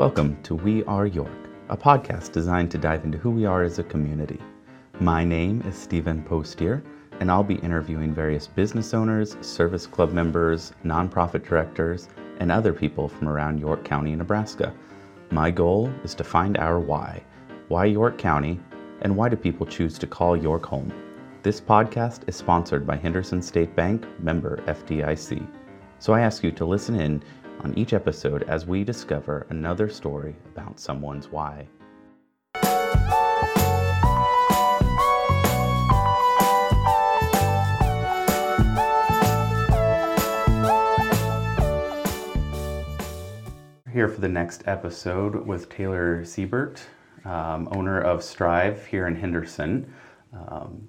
Welcome to We Are York, a podcast designed to dive into who we are as a community. My name is Stephen Postier, and I'll be interviewing various business owners, service club members, nonprofit directors, and other people from around York County, Nebraska. My goal is to find our why. Why York County, and why do people choose to call York home? This podcast is sponsored by Henderson State Bank, member FDIC. So I ask you to listen in on each episode as we discover another story about someone's why. Here for the next episode with Taylor Siebert, um, owner of Strive here in Henderson. Um,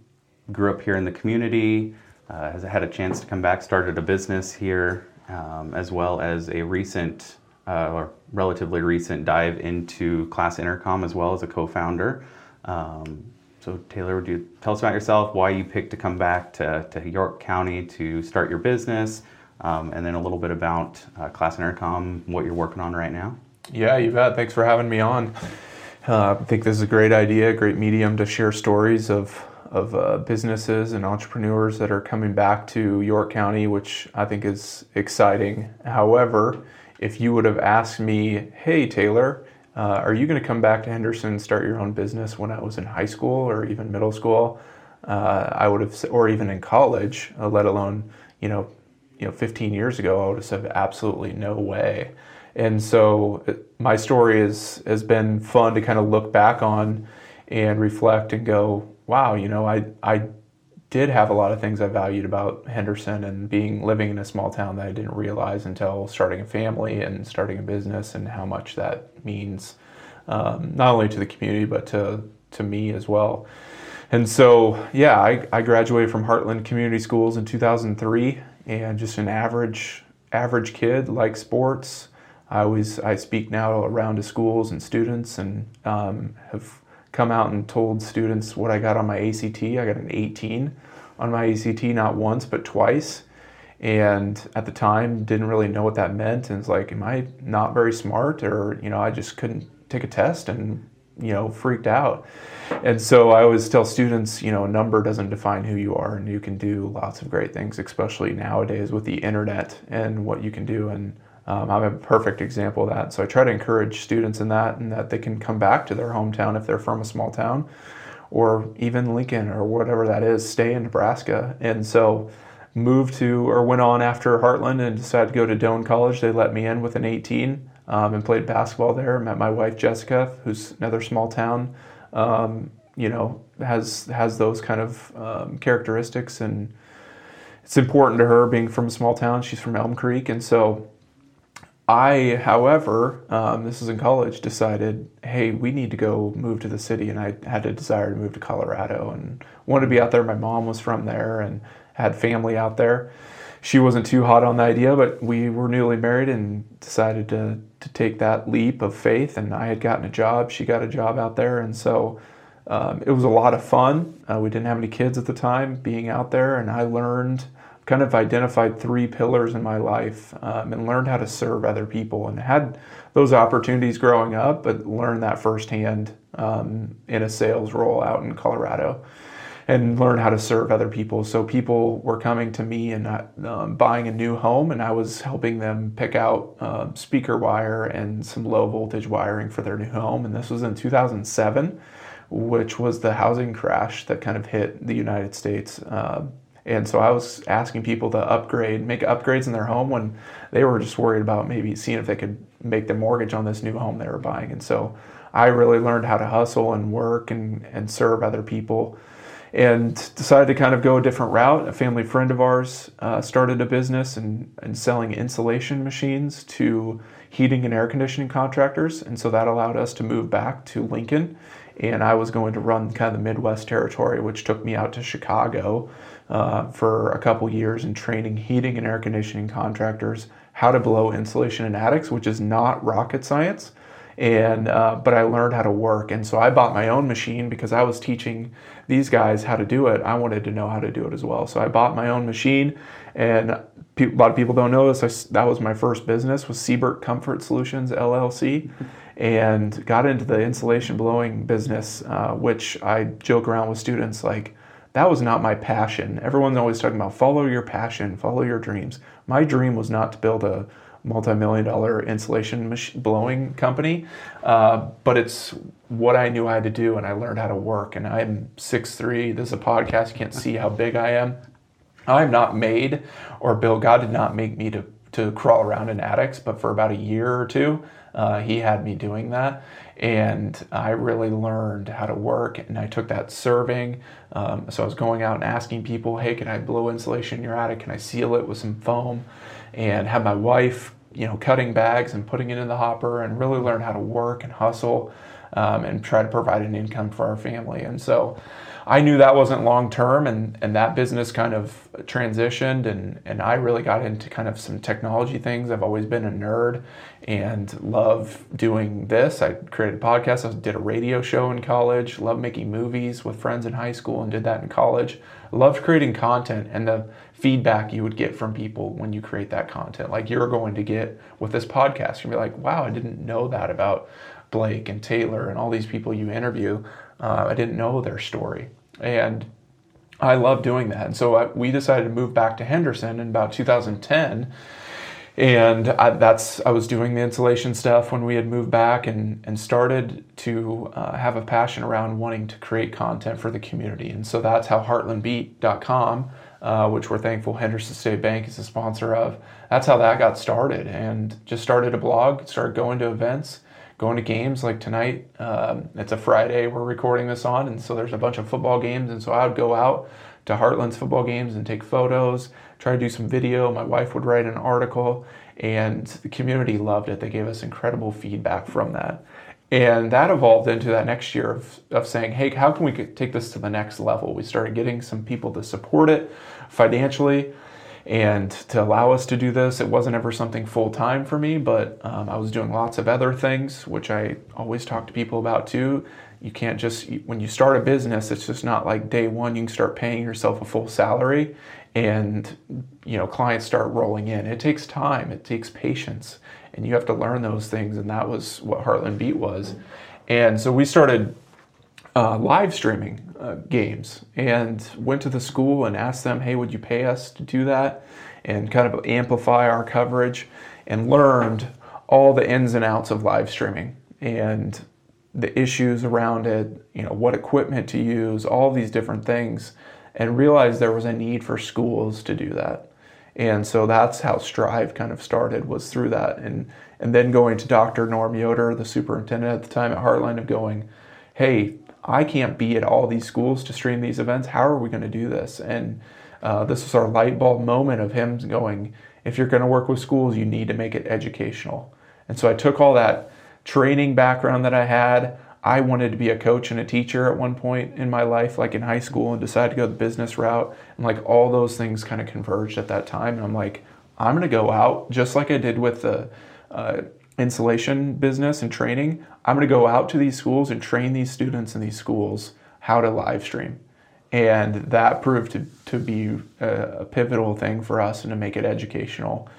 grew up here in the community, uh, has had a chance to come back, started a business here um, as well as a recent uh, or relatively recent dive into Class Intercom as well as a co-founder. Um, so Taylor, would you tell us about yourself, why you picked to come back to, to York County to start your business, um, and then a little bit about uh, Class Intercom, what you're working on right now? Yeah, you bet. Thanks for having me on. Uh, I think this is a great idea, a great medium to share stories of of uh, businesses and entrepreneurs that are coming back to York County, which I think is exciting. However, if you would have asked me, hey, Taylor, uh, are you going to come back to Henderson and start your own business when I was in high school or even middle school? Uh, I would have, or even in college, uh, let alone, you know, you know, 15 years ago, I would have said absolutely no way. And so uh, my story is, has been fun to kind of look back on and reflect and go, wow, you know, I I did have a lot of things I valued about Henderson and being living in a small town that I didn't realize until starting a family and starting a business and how much that means um, not only to the community but to to me as well. And so, yeah, I, I graduated from Heartland Community Schools in 2003 and just an average average kid like sports. I always I speak now around to schools and students and um, have come out and told students what I got on my ACT. I got an 18 on my ACT, not once, but twice. And at the time, didn't really know what that meant. And it's like, am I not very smart? Or, you know, I just couldn't take a test and, you know, freaked out. And so I always tell students, you know, a number doesn't define who you are, and you can do lots of great things, especially nowadays with the internet and what you can do. And um, I'm a perfect example of that. So I try to encourage students in that and that they can come back to their hometown if they're from a small town or even Lincoln or whatever that is, stay in Nebraska. And so moved to or went on after Heartland and decided to go to Doane College. They let me in with an 18 um, and played basketball there. Met my wife Jessica, who's another small town. Um, you know, has has those kind of um, characteristics, and it's important to her being from a small town. She's from Elm Creek, and so I, however, um, this is in college, decided, hey, we need to go move to the city, and I had a desire to move to Colorado and wanted to be out there. My mom was from there and had family out there. She wasn't too hot on the idea, but we were newly married and decided to to take that leap of faith. And I had gotten a job; she got a job out there, and so um, it was a lot of fun. Uh, we didn't have any kids at the time, being out there, and I learned kind of identified three pillars in my life um, and learned how to serve other people and had those opportunities growing up, but learned that firsthand um, in a sales role out in Colorado and learn how to serve other people. So people were coming to me and um, buying a new home, and I was helping them pick out uh, speaker wire and some low voltage wiring for their new home. And this was in 2007, which was the housing crash that kind of hit the United States. Uh, and so I was asking people to upgrade, make upgrades in their home when they were just worried about maybe seeing if they could make the mortgage on this new home they were buying. And so I really learned how to hustle and work and, and serve other people and decided to kind of go a different route. A family friend of ours uh, started a business and, and selling insulation machines to heating and air conditioning contractors. And so that allowed us to move back to Lincoln. And I was going to run kind of the Midwest territory, which took me out to Chicago uh, for a couple years in training heating and air conditioning contractors how to blow insulation in attics, which is not rocket science. And uh, but I learned how to work, and so I bought my own machine because I was teaching these guys how to do it. I wanted to know how to do it as well, so I bought my own machine and a lot of people don't know this. I, that was my first business was Siebert Comfort Solutions LLC, and got into the insulation blowing business, uh, which I joke around with students like that was not my passion. Everyone's always talking about follow your passion, follow your dreams. My dream was not to build a multi-million dollar insulation machine, blowing company, uh, but it's what I knew I had to do, and I learned how to work. And I'm 6'3". This is a podcast. You can't see how big I am. I'm not made or built. God did not make me to to crawl around in attics, but for about a year or two, uh, he had me doing that. And I really learned how to work, and I took that serving. Um, so I was going out and asking people, "Hey, can I blow insulation in your attic? Can I seal it with some foam?" And have my wife, you know, cutting bags and putting it in the hopper, and really learn how to work and hustle, um, and try to provide an income for our family. And so. I knew that wasn't long term, and, and that business kind of transitioned, and, and I really got into kind of some technology things. I've always been a nerd and love doing this. I created podcasts, I did a radio show in college, loved making movies with friends in high school, and did that in college. Loved creating content and the feedback you would get from people when you create that content. Like you're going to get with this podcast, you're be like, wow, I didn't know that about Blake and Taylor and all these people you interview. Uh, I didn't know their story. And I love doing that. And so I, we decided to move back to Henderson in about 2010. And I, that's I was doing the insulation stuff when we had moved back and, and started to uh, have a passion around wanting to create content for the community. And so that's how heartlandbeat.com, uh, which we're thankful Henderson State Bank is a sponsor of, that's how that got started. And just started a blog, started going to events going to games like tonight. Um, it's a Friday we're recording this on, and so there's a bunch of football games, and so I would go out to Heartland's football games and take photos, try to do some video. My wife would write an article, and the community loved it. They gave us incredible feedback from that. And that evolved into that next year of, of saying, hey, how can we take this to the next level? We started getting some people to support it financially and to allow us to do this. It wasn't ever something full time for me, but um, I was doing lots of other things, which I always talk to people about too. You can't just, when you start a business, it's just not like day one you can start paying yourself a full salary and you know clients start rolling in. It takes time, it takes patience, and you have to learn those things. And that was what Heartland Beat was. And so we started uh, live streaming uh, games and went to the school and asked them, hey, would you pay us to do that? And kind of amplify our coverage and learned all the ins and outs of live streaming and the issues around it, you know, what equipment to use, all these different things, and realized there was a need for schools to do that. And so that's how Strive kind of started was through that. And and then going to Dr. Norm Yoder, the superintendent at the time at Heartland, of going, hey, I can't be at all these schools to stream these events. How are we going to do this? And uh, this was our light bulb moment of him going, if you're going to work with schools, you need to make it educational. And so I took all that training background that I had. I wanted to be a coach and a teacher at one point in my life, like in high school, and decided to go the business route. And like all those things kind of converged at that time. And I'm like, I'm going to go out just like I did with the uh, insulation business and training, I'm going to go out to these schools and train these students in these schools how to live stream. And that proved to, to be a, a pivotal thing for us and to make it educational.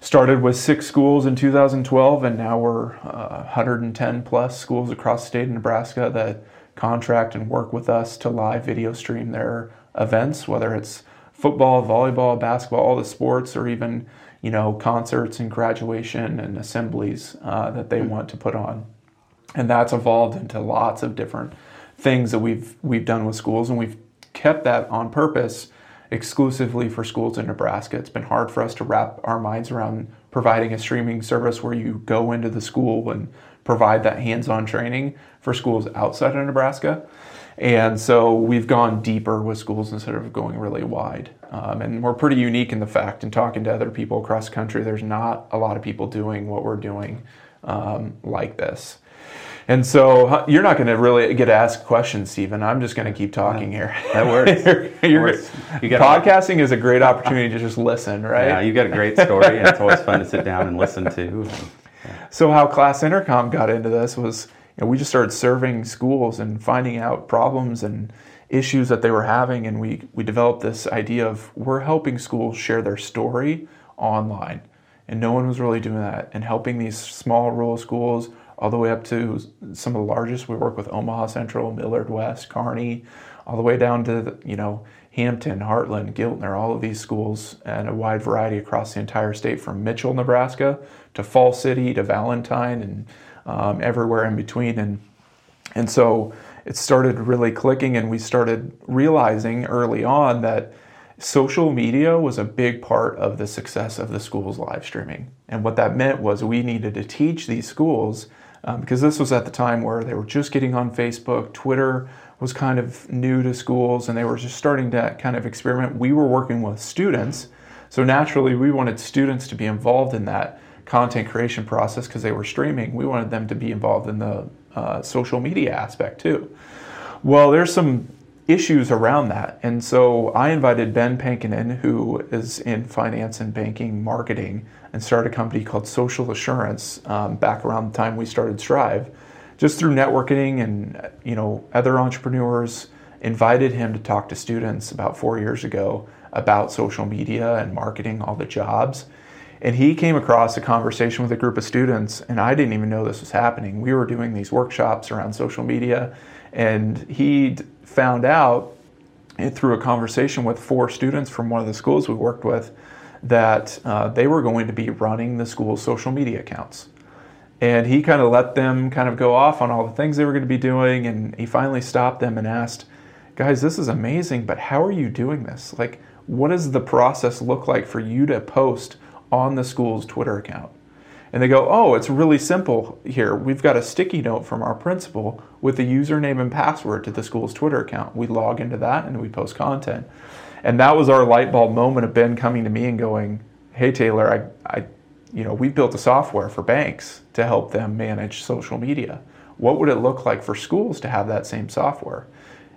Started with six schools in 2012, and now we're uh, 110 plus schools across the state of Nebraska that contract and work with us to live video stream their events, whether it's football, volleyball, basketball, all the sports, or even you know, concerts and graduation and assemblies uh, that they mm-hmm. want to put on. And that's evolved into lots of different things that we've we've done with schools, and we've kept that on purpose exclusively for schools in Nebraska. It's been hard for us to wrap our minds around providing a streaming service where you go into the school and provide that hands-on training for schools outside of Nebraska. And so we've gone deeper with schools instead of going really wide. Um, and we're pretty unique in the fact, in talking to other people across the country, there's not a lot of people doing what we're doing um, like this. And so you're not going to really get asked questions, Stephen. I'm just going to keep talking here. That works. you're, you're, works. You podcasting is a great opportunity to just listen, right? Yeah, you've got a great story, and it's always fun to sit down and listen to. So how Class Intercom got into this was, know, we just started serving schools and finding out problems and issues that they were having, and we we developed this idea of we're helping schools share their story online, and no one was really doing that, and helping these small rural schools all the way up to some of the largest. We work with Omaha Central, Millard West, Kearney, all the way down to you know Hampton, Heartland, Giltner, all of these schools, and a wide variety across the entire state, from Mitchell, Nebraska, to Falls City, to Valentine, and um, everywhere in between. And and so it started really clicking, and we started realizing early on that social media was a big part of the success of the school's live streaming. And what that meant was we needed to teach these schools um, because this was at the time where they were just getting on Facebook, Twitter was kind of new to schools, and they were just starting to kind of experiment. We were working with students, so naturally we wanted students to be involved in that content creation process because they were streaming. We wanted them to be involved in the uh, social media aspect too. Well, there's some issues around that. And so I invited Ben Pankonin, who is in finance and banking marketing, and started a company called Social Assurance um, back around the time we started Strive. Just through networking and you know other entrepreneurs invited him to talk to students about four years ago about social media and marketing, all the jobs. And he came across a conversation with a group of students, and I didn't even know this was happening. We were doing these workshops around social media, and he found out through a conversation with four students from one of the schools we worked with that uh, they were going to be running the school's social media accounts. And he kind of let them kind of go off on all the things they were going to be doing. And he finally stopped them and asked, Guys, this is amazing, but how are you doing this? Like, what does the process look like for you to post on the school's Twitter account? And they go, oh, it's really simple here. We've got a sticky note from our principal with the username and password to the school's Twitter account. We log into that and we post content. And that was our light bulb moment of Ben coming to me and going, hey, Taylor, I, I you know, we built a software for banks to help them manage social media. What would it look like for schools to have that same software?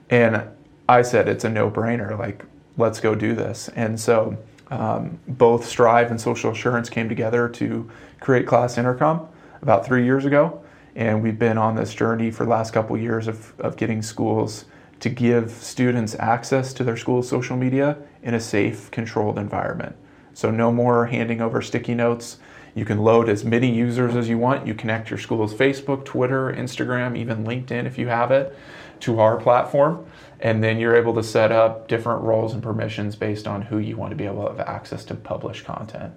And I said, it's a no brainer. Like, let's go do this. And so um, both Strive and Social Assurance came together to create Class Intercom about three years ago. And we've been on this journey for the last couple of years of, of getting schools to give students access to their school's social media in a safe, controlled environment. So, no more handing over sticky notes. You can load as many users as you want. You connect your school's Facebook, Twitter, Instagram, even LinkedIn if you have it to our platform and then you're able to set up different roles and permissions based on who you want to be able to have access to publish content.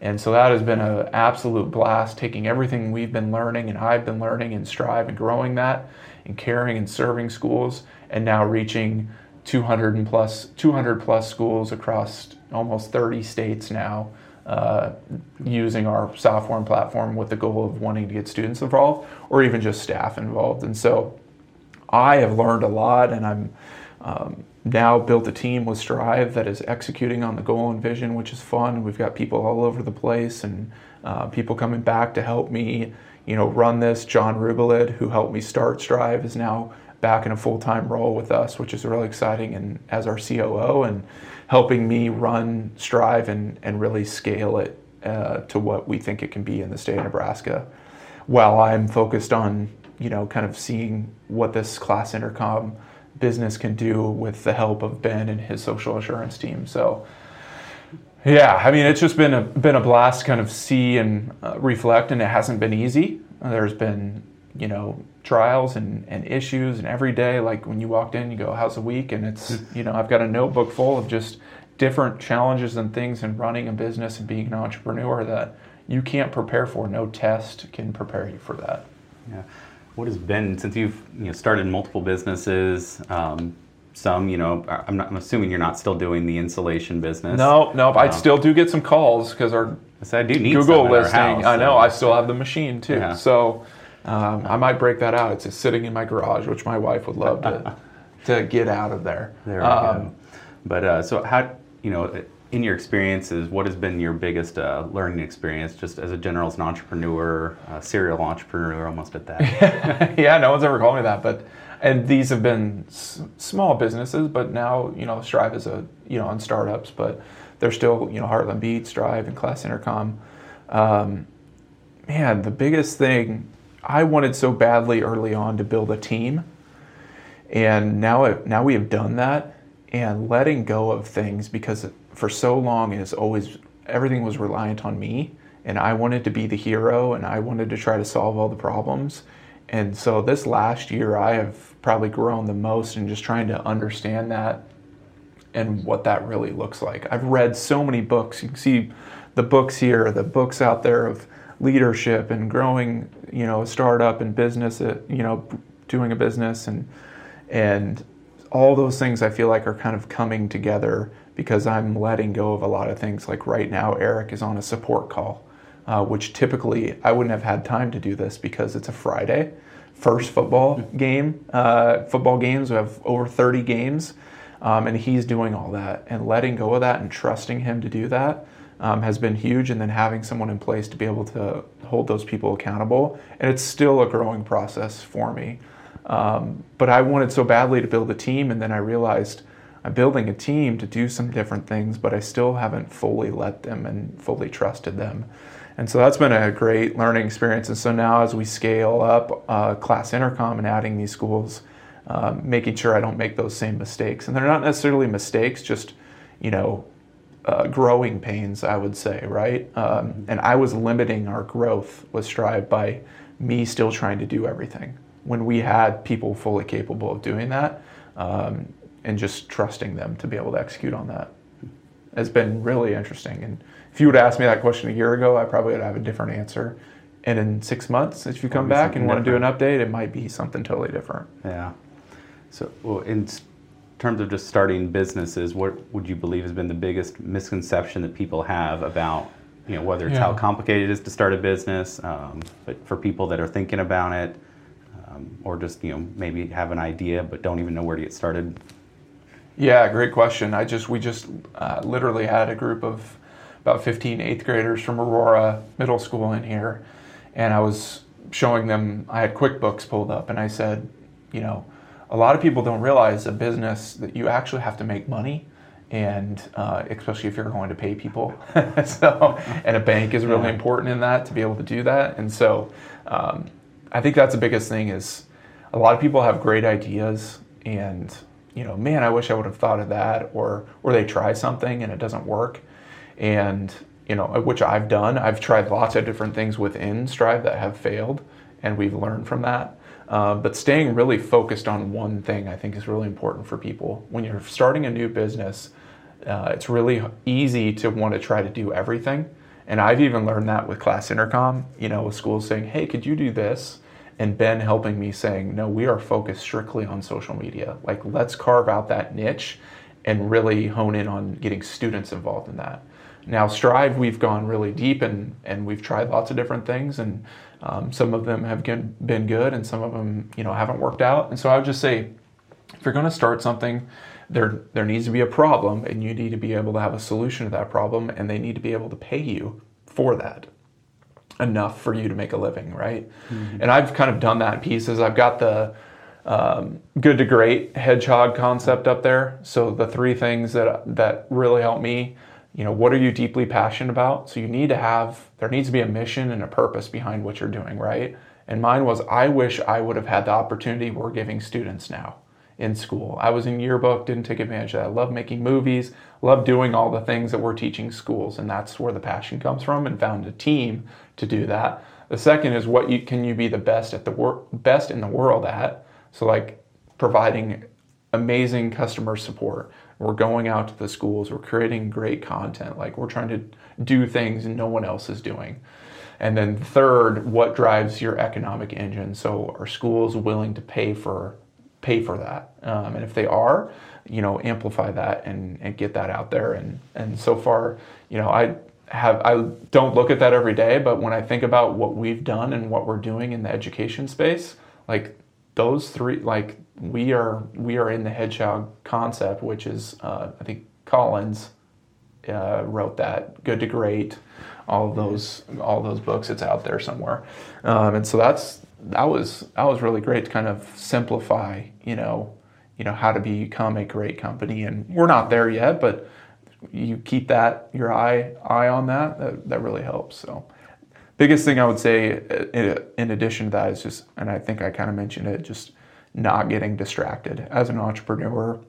And so that has been an absolute blast, taking everything we've been learning and I've been learning and Strive and growing that and caring and serving schools and now reaching 200 and plus 200 plus schools across almost 30 states now uh, using our software and platform with the goal of wanting to get students involved or even just staff involved. And so I have learned a lot, and I'm um, now built a team with Strive that is executing on the goal and vision, which is fun. We've got people all over the place, and uh, people coming back to help me, you know, run this. John Rubelid, who helped me start Strive, is now back in a full-time role with us, which is really exciting, and as our COO, and helping me run Strive and and really scale it uh, to what we think it can be in the state of Nebraska. While I'm focused on you know, kind of seeing what this class intercom business can do with the help of Ben and his social assurance team. So, yeah, I mean, it's just been a been a blast kind of see and uh, reflect, and it hasn't been easy. There's been, you know, trials and, and issues, and every day, like when you walked in, you go, "How's the week?" And it's, you know, I've got a notebook full of just different challenges and things in running a business and being an entrepreneur that you can't prepare for. No test can prepare you for that. Yeah what has been since you've you know started multiple businesses um, some you know I'm, not, I'm assuming you're not still doing the insulation business no no um, i still do get some calls because our I do need google listing house, i know so. i still have the machine too yeah. so um, i might break that out it's just sitting in my garage which my wife would love to to get out of there there we go. Um, but uh, so how you know in your experiences, what has been your biggest uh, learning experience, just as a general as an entrepreneur, serial entrepreneur, almost at that? yeah, no one's ever called me that, but and these have been s- small businesses, but now you know Strive is a you know on startups, but they're still you know Heartland Beats, Strive, and Class Intercom. Um, man, the biggest thing I wanted so badly early on to build a team And now, now we have done that and letting go of things because for so long is always everything was reliant on me and I wanted to be the hero and I wanted to try to solve all the problems. And so this last year I have probably grown the most in just trying to understand that and what that really looks like. I've read so many books. You can see the books here, the books out there of leadership and growing, you know, a startup and business, uh, you know, doing a business and and all those things I feel like are kind of coming together because I'm letting go of a lot of things. Like right now, Eric is on a support call, uh, which typically I wouldn't have had time to do this because it's a Friday. First football game, uh, football games, we have over 30 games, um, and he's doing all that. And letting go of that and trusting him to do that um, has been huge. And then having someone in place to be able to hold those people accountable. And it's still a growing process for me. Um, but I wanted so badly to build a team, and then I realized I'm building a team to do some different things, but I still haven't fully let them and fully trusted them. And so that's been a great learning experience. And so now, as we scale up uh, Class Intercom and adding these schools, um, making sure I don't make those same mistakes. And they're not necessarily mistakes, just you know, uh, growing pains, I would say, right? Um, and I was limiting our growth with Strive by me still trying to do everything when we had people fully capable of doing that um, and just trusting them to be able to execute on that has been really interesting. And if you would ask me that question a year ago, I probably would have a different answer. And in six months, if you come back and want to do an update, it might be something totally different. Yeah. So, well, in terms of just starting businesses, what would you believe has been the biggest misconception that people have about, you know, whether it's yeah. how complicated it is to start a business, um, but for people that are thinking about it, um, or just you know maybe have an idea but don't even know where to get started? Yeah, great question. I just we just uh, literally had a group of about 15 eighth graders from Aurora Middle School in here, and I was showing them. I had QuickBooks pulled up, and I said, you know, a lot of people don't realize a business that you actually have to make money and uh, especially if you're going to pay people. so, and a bank is really yeah. important in that to be able to do that. And so, um, I think that's the biggest thing is a lot of people have great ideas and you know, man, I wish I would have thought of that or or they try something and it doesn't work. And you know, which I've done. I've tried lots of different things within Strive that have failed and we've learned from that. Uh, but staying really focused on one thing, I think, is really important for people. When you're starting a new business, uh, it's really easy to want to try to do everything. And I've even learned that with Class Intercom, you know, with schools saying, hey, could you do this? And Ben helping me saying, no, we are focused strictly on social media. Like, let's carve out that niche and really hone in on getting students involved in that. Now, Strive, we've gone really deep and, and we've tried lots of different things, and um, some of them have been good and some of them, you know, haven't worked out. And so I would just say, if you're going to start something, there, there needs to be a problem, and you need to be able to have a solution to that problem, and they need to be able to pay you for that enough for you to make a living, right? Mm-hmm. And I've kind of done that in pieces. I've got the um, good to great hedgehog concept up there. So the three things that that really help me, you know, what are you deeply passionate about? So you need to have there needs to be a mission and a purpose behind what you're doing, right? And mine was I wish I would have had the opportunity we're giving students now in school. I was in yearbook, didn't take advantage of that. I love making movies, love doing all the things that we're teaching schools, and that's where the passion comes from. And found a team to do that. The second is what you can you be the best at the wor- best in the world at. So like providing amazing customer support. We're going out to the schools. We're creating great content. Like we're trying to do things no one else is doing. And then third, what drives your economic engine? So are schools willing to pay for pay for that? Um, and if they are, you know, amplify that and, and get that out there. And and so far, you know, I have I don't look at that every day, but when I think about what we've done and what we're doing in the education space, like those three, like we are we are in the hedgehog concept, which is uh, I think Collins uh, wrote that. Good to Great, all of those all those books. It's out there somewhere, um, and so that's that was that was really great to kind of simplify, you know, you know how to become a great company. And we're not there yet, but you keep that your eye eye on that. That, that really helps. So, biggest thing I would say uh, in addition to that is just, and I think I kind of mentioned it, just not getting distracted. As an entrepreneur,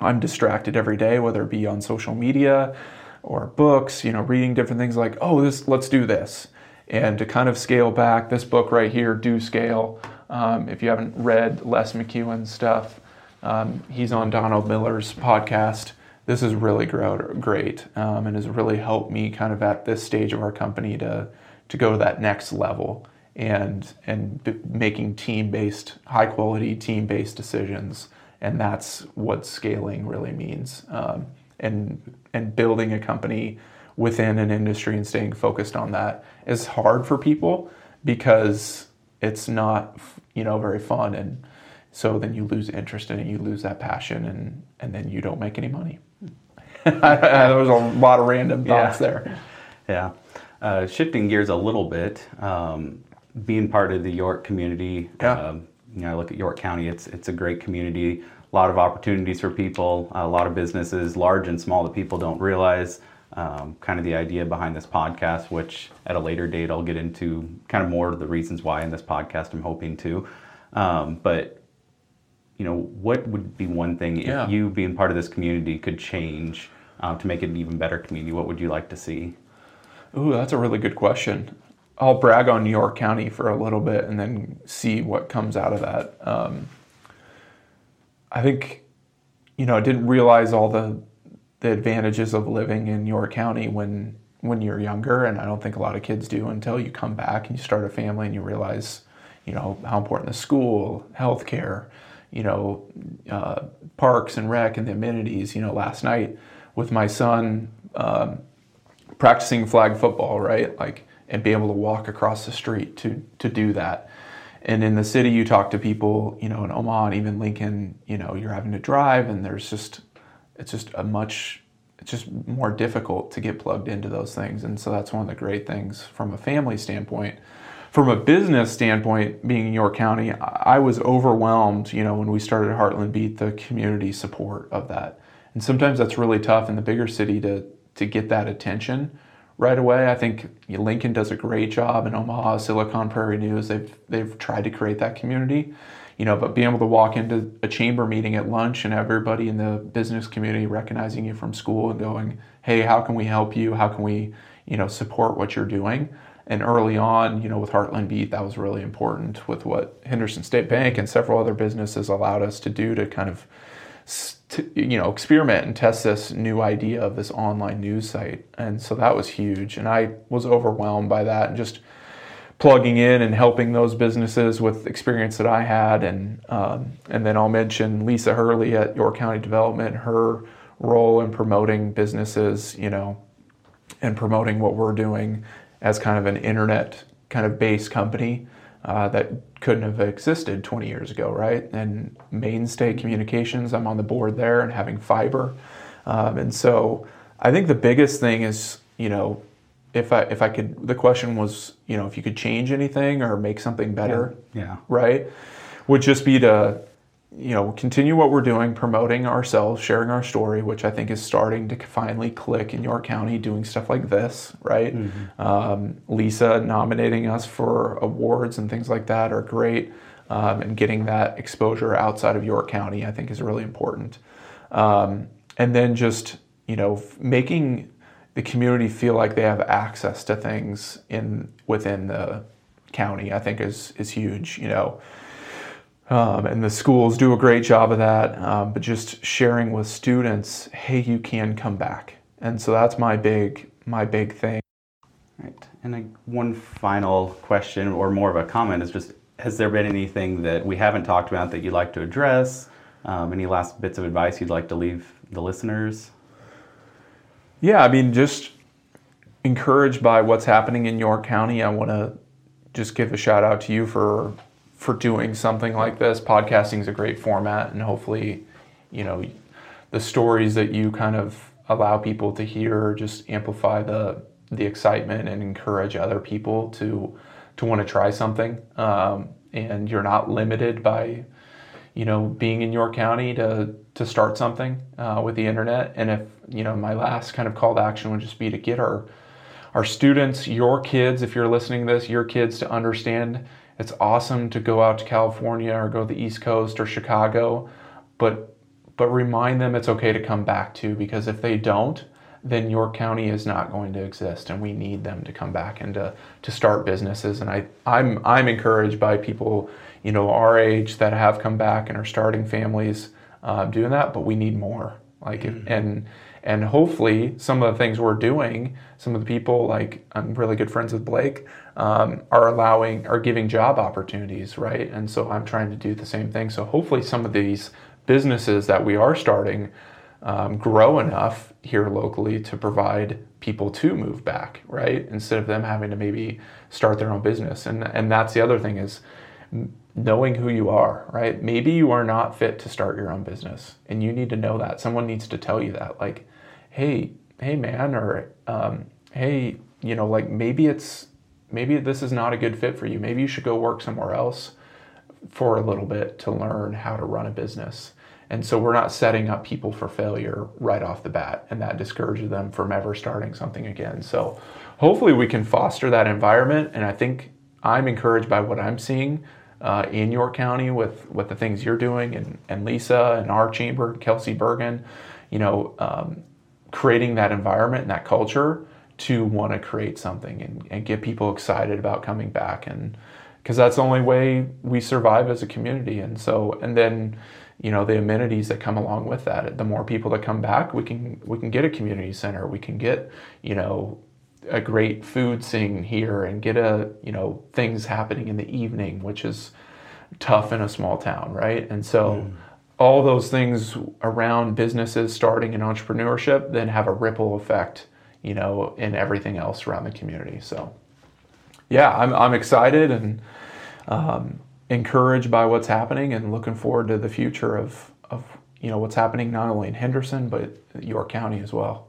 I'm distracted every day, whether it be on social media or books, you know, reading different things like, oh, this, let's do this. And to kind of scale back, this book right here, Do Scale. Um, if you haven't read Les McKeown's stuff, um, he's on Donald Miller's podcast. This is really great um, and has really helped me kind of at this stage of our company to to go to that next level and and b- making team based, high quality team based decisions. And that's what scaling really means. Um, and and building a company within an industry and staying focused on that is hard for people because it's not you know very fun and so then you lose interest in it you lose that passion and and then you don't make any money there was a lot of random thoughts yeah. there yeah uh, shifting gears a little bit um, being part of the york community yeah. um, you know i look at york county it's it's a great community a lot of opportunities for people a lot of businesses large and small that people don't realize um, kind of the idea behind this podcast, which at a later date I'll get into kind of more of the reasons why in this podcast I'm hoping to. Um, but you know, what would be one thing Yeah. if you being part of this community could change uh, to make it an even better community? What would you like to see? Ooh, that's a really good question. I'll brag on New York County for a little bit and then see what comes out of that. Um, I think, you know, I didn't realize all the the advantages of living in York County when when you're younger, and I don't think a lot of kids do until you come back and you start a family and you realize, you know, how important the school, healthcare, you know, uh, parks and rec and the amenities. You know, last night with my son um, practicing flag football, right? Like, and be able to walk across the street to to do that. And in the city, you talk to people, you know, in Omaha and even Lincoln, you know, you're having to drive, and there's just it's just a much it's just more difficult to get plugged into those things and so that's one of the great things from a family standpoint from a business standpoint being in york county i was overwhelmed you know when we started heartland beat the community support of that and sometimes that's really tough in the bigger city to to get that attention right away i think lincoln does a great job in omaha silicon prairie news they've they've tried to create that community you know, but being able to walk into a chamber meeting at lunch and everybody in the business community recognizing you from school and going, hey, how can we help you? How can we, you know, support what you're doing? And early on, you know, with Heartland Beat, that was really important with what Henderson State Bank and several other businesses allowed us to do to kind of, you know, experiment and test this new idea of this online news site. And so that was huge. And I was overwhelmed by that and just plugging in and helping those businesses with experience that I had, and um, and then I'll mention Lisa Hurley at York County Development, her role in promoting businesses, you know, and promoting what we're doing as kind of an internet kind of base company uh, that couldn't have existed 20 years ago, right? And Mainstay Communications, I'm on the board there, and having fiber, um, and so I think the biggest thing is you know if I if I could the question was you know if you could change anything or make something better Yeah. yeah. right would just be to you know continue what we're doing promoting ourselves sharing our story which I think is starting to finally click in York County doing stuff like this right mm-hmm. um, Lisa nominating us for awards and things like that are great um, and getting that exposure outside of York County I think is really important um, and then just you know making the community feel like they have access to things in within the county. I think is is huge. You know. Um, and the schools do a great job of that, um, but just sharing with students, hey, you can come back, and so that's my big my big thing. Right, and I, one final question, or more of a comment, is just: Has there been anything that we haven't talked about that you'd like to address? Um, any last bits of advice you'd like to leave the listeners? Yeah, I mean, just encouraged by what's happening in York County. I want to just give a shout out to you for for doing something like this. Podcasting is a great format, and hopefully, you know, the stories that you kind of allow people to hear just amplify the the excitement and encourage other people to to want to try something. Um, and you're not limited by you know, being in your County to to start something uh, with the internet. And if you know, my last kind of call to action would just be to get our our students, your kids, if you're listening to this, your kids to understand It's awesome to go out to California or go to the East Coast or Chicago, but but remind them it's okay to come back to because if they don't, then York County is not going to exist, and we need them to come back and to, to start businesses. And I, I'm I'm encouraged by people, you know, our age that have come back and are starting families uh, doing that, but we need more. Like mm-hmm. and and hopefully some of the things we're doing, some of the people like I'm really good friends with Blake, um, are allowing are giving job opportunities, right? And so I'm trying to do the same thing. So hopefully some of these businesses that we are starting um, grow enough here locally to provide people to move back, right? Instead of them having to maybe start their own business. And and that's the other thing is knowing who you are, right? Maybe you are not fit to start your own business, and you need to know that. Someone needs to tell you that, like, hey, hey, man, or um, hey, you know, like maybe it's maybe this is not a good fit for you. Maybe you should go work somewhere else for a little bit to learn how to run a business. And so we're not setting up people for failure right off the bat, and that discourages them from ever starting something again. So hopefully we can foster that environment. And I think I'm encouraged by what I'm seeing uh, in York County with, with the things you're doing, and, and Lisa and our chamber, Kelsey Bergen, you know, um, creating that environment and that culture to want to create something and, and get people excited about coming back and because that's the only way we survive as a community. And so and then you know the amenities that come along with that the more people that come back we can we can get a community center. We can get you know a great food scene here and get a you know things happening in the evening which is tough in a small town right? And so mm. all those things around businesses starting and entrepreneurship then have a ripple effect you know in everything else around the community. So yeah i'm, I'm excited and um, encouraged by what's happening and looking forward to the future of, of you know what's happening not only in henderson but york county as well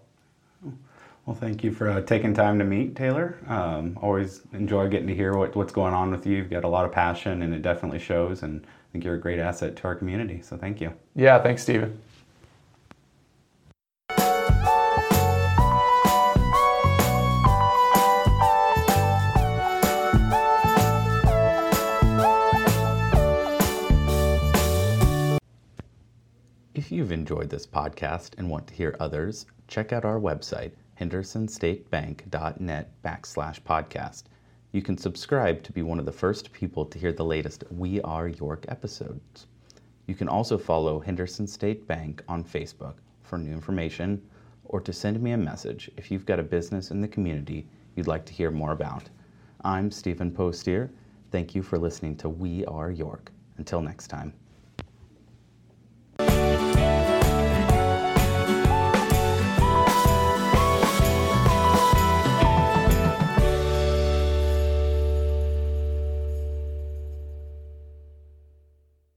well, thank you for uh, taking time to meet, Taylor. Um, always enjoy getting to hear what, what's going on with you. You've got a lot of passion, and it definitely shows. And I think you're a great asset to our community. So thank you. Yeah, thanks, Stephen. If you've enjoyed this podcast and want to hear others, check out our website hendersonstatebank.net backslash podcast. You can subscribe to be one of the first people to hear the latest We Are York episodes. You can also follow Henderson State Bank on Facebook for new information or to send me a message if you've got a business in the community you'd like to hear more about. I'm Stephen Postier. Thank you for listening to We Are York. Until next time.